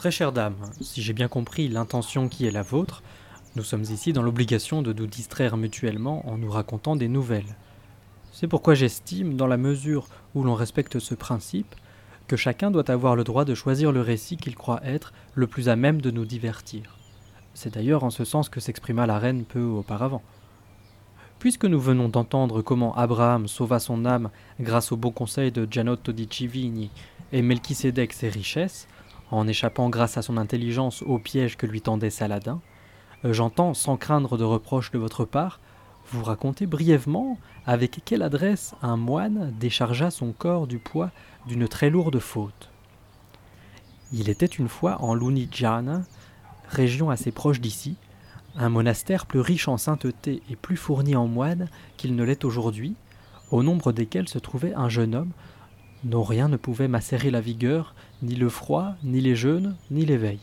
Très chère dame, si j'ai bien compris l'intention qui est la vôtre, nous sommes ici dans l'obligation de nous distraire mutuellement en nous racontant des nouvelles. C'est pourquoi j'estime, dans la mesure où l'on respecte ce principe, que chacun doit avoir le droit de choisir le récit qu'il croit être le plus à même de nous divertir. C'est d'ailleurs en ce sens que s'exprima la reine peu auparavant. Puisque nous venons d'entendre comment Abraham sauva son âme grâce au bon conseil de Gianotto di Civigni et Melchisedec ses richesses, en échappant grâce à son intelligence au piège que lui tendait Saladin, euh, j'entends, sans craindre de reproches de votre part, vous raconter brièvement avec quelle adresse un moine déchargea son corps du poids d'une très lourde faute. Il était une fois en Lunigiana, région assez proche d'ici, un monastère plus riche en sainteté et plus fourni en moines qu'il ne l'est aujourd'hui, au nombre desquels se trouvait un jeune homme dont rien ne pouvait macérer la vigueur, ni le froid, ni les jeûnes, ni l'éveil.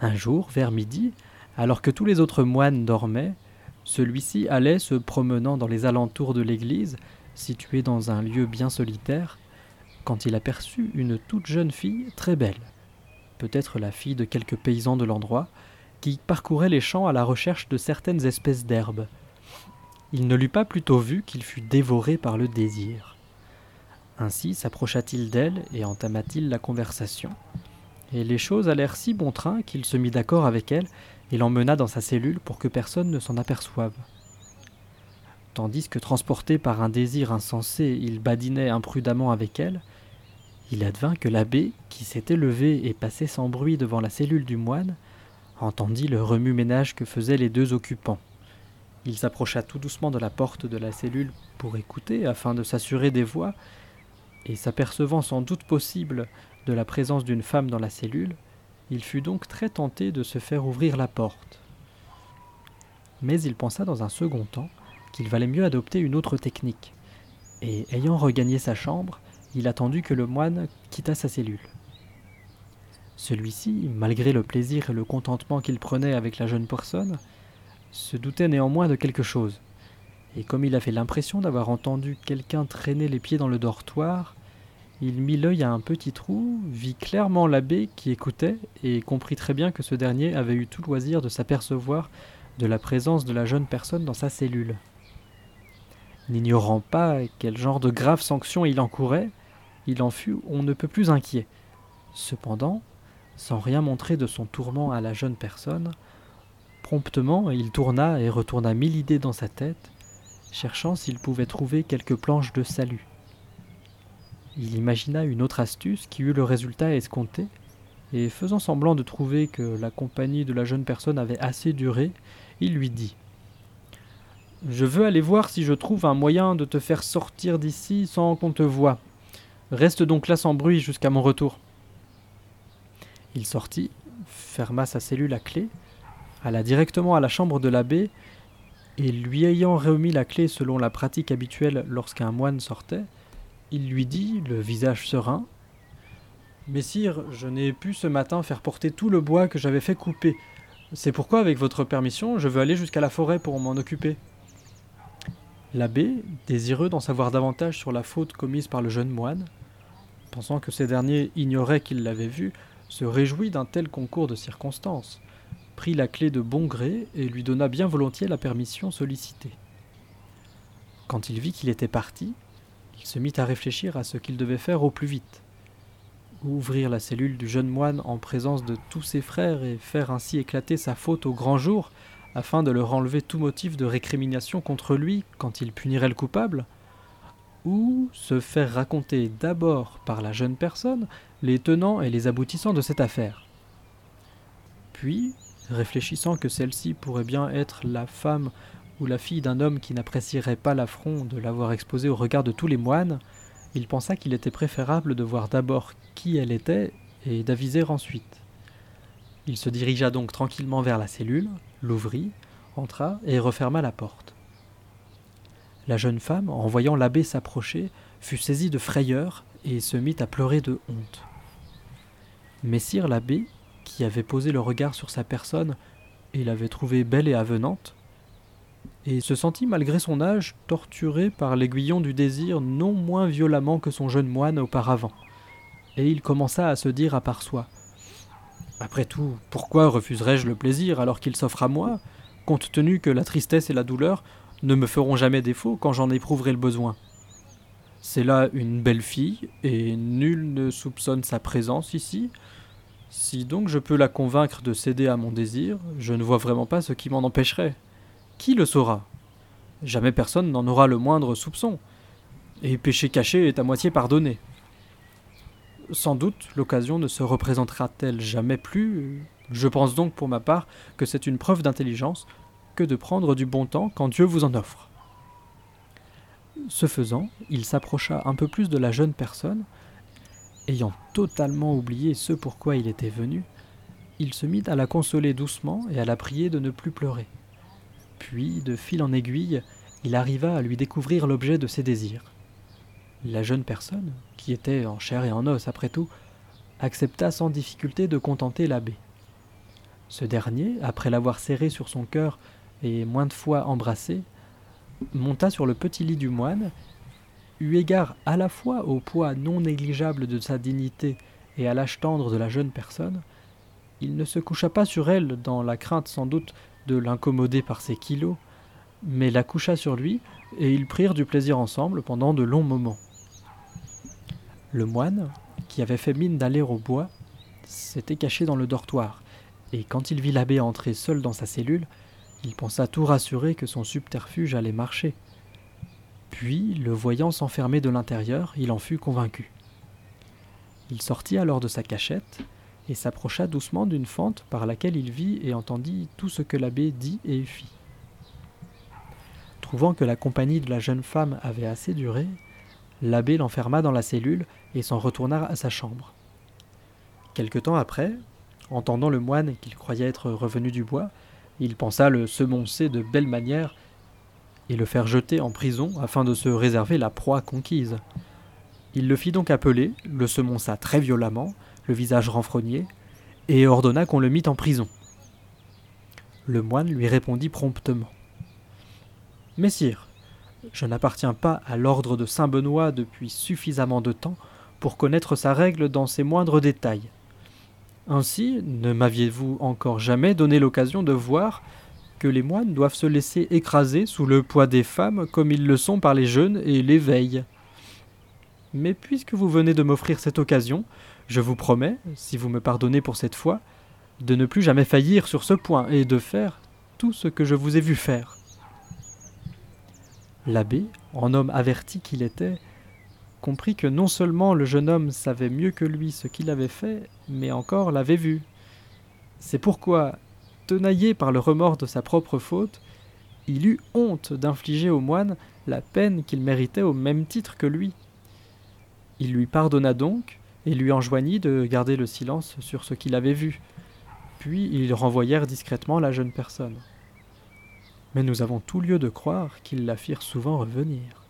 Un jour, vers midi, alors que tous les autres moines dormaient, celui-ci allait se promenant dans les alentours de l'église, située dans un lieu bien solitaire, quand il aperçut une toute jeune fille très belle, peut-être la fille de quelques paysans de l'endroit, qui parcourait les champs à la recherche de certaines espèces d'herbes. Il ne l'eut pas plutôt vue qu'il fut dévoré par le désir. Ainsi s'approcha-t-il d'elle et entama-t-il la conversation. Et les choses allèrent si bon train qu'il se mit d'accord avec elle et l'emmena dans sa cellule pour que personne ne s'en aperçoive. Tandis que transporté par un désir insensé, il badinait imprudemment avec elle, il advint que l'abbé, qui s'était levé et passait sans bruit devant la cellule du moine, entendit le remue-ménage que faisaient les deux occupants. Il s'approcha tout doucement de la porte de la cellule pour écouter afin de s'assurer des voix, et s'apercevant sans doute possible de la présence d'une femme dans la cellule, il fut donc très tenté de se faire ouvrir la porte. Mais il pensa dans un second temps qu'il valait mieux adopter une autre technique, et ayant regagné sa chambre, il attendit que le moine quittât sa cellule. Celui-ci, malgré le plaisir et le contentement qu'il prenait avec la jeune personne, se doutait néanmoins de quelque chose, et comme il avait l'impression d'avoir entendu quelqu'un traîner les pieds dans le dortoir, il mit l'œil à un petit trou, vit clairement l'abbé qui écoutait, et comprit très bien que ce dernier avait eu tout loisir de s'apercevoir de la présence de la jeune personne dans sa cellule. N'ignorant pas quel genre de graves sanctions il encourait, il en fut on ne peut plus inquiet. Cependant, sans rien montrer de son tourment à la jeune personne, promptement il tourna et retourna mille idées dans sa tête, cherchant s'il pouvait trouver quelque planche de salut. Il imagina une autre astuce qui eut le résultat escompté, et faisant semblant de trouver que la compagnie de la jeune personne avait assez duré, il lui dit Je veux aller voir si je trouve un moyen de te faire sortir d'ici sans qu'on te voie. Reste donc là sans bruit jusqu'à mon retour. Il sortit, ferma sa cellule à clé, alla directement à la chambre de l'abbé, et lui ayant remis la clé selon la pratique habituelle lorsqu'un moine sortait, il lui dit, le visage serein Messire, je n'ai pu ce matin faire porter tout le bois que j'avais fait couper. C'est pourquoi, avec votre permission, je veux aller jusqu'à la forêt pour m'en occuper. L'abbé, désireux d'en savoir davantage sur la faute commise par le jeune moine, pensant que ces derniers ignoraient qu'il l'avait vu, se réjouit d'un tel concours de circonstances, prit la clé de bon gré et lui donna bien volontiers la permission sollicitée. Quand il vit qu'il était parti, il se mit à réfléchir à ce qu'il devait faire au plus vite. Ouvrir la cellule du jeune moine en présence de tous ses frères et faire ainsi éclater sa faute au grand jour, afin de leur enlever tout motif de récrimination contre lui quand il punirait le coupable Ou se faire raconter d'abord par la jeune personne les tenants et les aboutissants de cette affaire Puis, réfléchissant que celle-ci pourrait bien être la femme ou la fille d'un homme qui n'apprécierait pas l'affront de l'avoir exposée au regard de tous les moines, il pensa qu'il était préférable de voir d'abord qui elle était et d'aviser ensuite. Il se dirigea donc tranquillement vers la cellule, l'ouvrit, entra et referma la porte. La jeune femme, en voyant l'abbé s'approcher, fut saisie de frayeur et se mit à pleurer de honte. Messire l'abbé, qui avait posé le regard sur sa personne et l'avait trouvée belle et avenante, et se sentit malgré son âge torturé par l'aiguillon du désir non moins violemment que son jeune moine auparavant. Et il commença à se dire à part soi Après tout, pourquoi refuserais-je le plaisir alors qu'il s'offre à moi, compte tenu que la tristesse et la douleur ne me feront jamais défaut quand j'en éprouverai le besoin? C'est là une belle fille, et nul ne soupçonne sa présence ici. Si donc je peux la convaincre de céder à mon désir, je ne vois vraiment pas ce qui m'en empêcherait. Qui le saura? Jamais personne n'en aura le moindre soupçon. Et péché caché est à moitié pardonné. Sans doute l'occasion ne se représentera-t-elle jamais plus. Je pense donc pour ma part que c'est une preuve d'intelligence que de prendre du bon temps quand Dieu vous en offre. Ce faisant, il s'approcha un peu plus de la jeune personne, ayant totalement oublié ce pourquoi il était venu, il se mit à la consoler doucement et à la prier de ne plus pleurer. Puis, de fil en aiguille, il arriva à lui découvrir l'objet de ses désirs. La jeune personne, qui était en chair et en os après tout, accepta sans difficulté de contenter l'abbé. Ce dernier, après l'avoir serré sur son cœur et moins de fois embrassé, monta sur le petit lit du moine, eut égard à la fois au poids non négligeable de sa dignité et à l'âge tendre de la jeune personne, il ne se coucha pas sur elle dans la crainte sans doute de l'incommoder par ses kilos, mais la coucha sur lui, et ils prirent du plaisir ensemble pendant de longs moments. Le moine, qui avait fait mine d'aller au bois, s'était caché dans le dortoir, et quand il vit l'abbé entrer seul dans sa cellule, il pensa tout rassuré que son subterfuge allait marcher. Puis, le voyant s'enfermer de l'intérieur, il en fut convaincu. Il sortit alors de sa cachette, et s'approcha doucement d'une fente par laquelle il vit et entendit tout ce que l'abbé dit et fit. Trouvant que la compagnie de la jeune femme avait assez duré, l'abbé l'enferma dans la cellule et s'en retourna à sa chambre. Quelque temps après, entendant le moine qu'il croyait être revenu du bois, il pensa le semoncer de belle manière et le faire jeter en prison afin de se réserver la proie conquise. Il le fit donc appeler, le semonça très violemment, le visage renfrogné, et ordonna qu'on le mît en prison. Le moine lui répondit promptement. Messire, je n'appartiens pas à l'ordre de Saint Benoît depuis suffisamment de temps pour connaître sa règle dans ses moindres détails. Ainsi, ne m'aviez-vous encore jamais donné l'occasion de voir les moines doivent se laisser écraser sous le poids des femmes comme ils le sont par les jeunes et les veilles. Mais puisque vous venez de m'offrir cette occasion, je vous promets, si vous me pardonnez pour cette fois, de ne plus jamais faillir sur ce point et de faire tout ce que je vous ai vu faire. L'abbé, en homme averti qu'il était, comprit que non seulement le jeune homme savait mieux que lui ce qu'il avait fait, mais encore l'avait vu. C'est pourquoi, tenaillé par le remords de sa propre faute, il eut honte d'infliger au moine la peine qu'il méritait au même titre que lui. Il lui pardonna donc, et lui enjoignit de garder le silence sur ce qu'il avait vu. Puis ils renvoyèrent discrètement la jeune personne. Mais nous avons tout lieu de croire qu'ils la firent souvent revenir.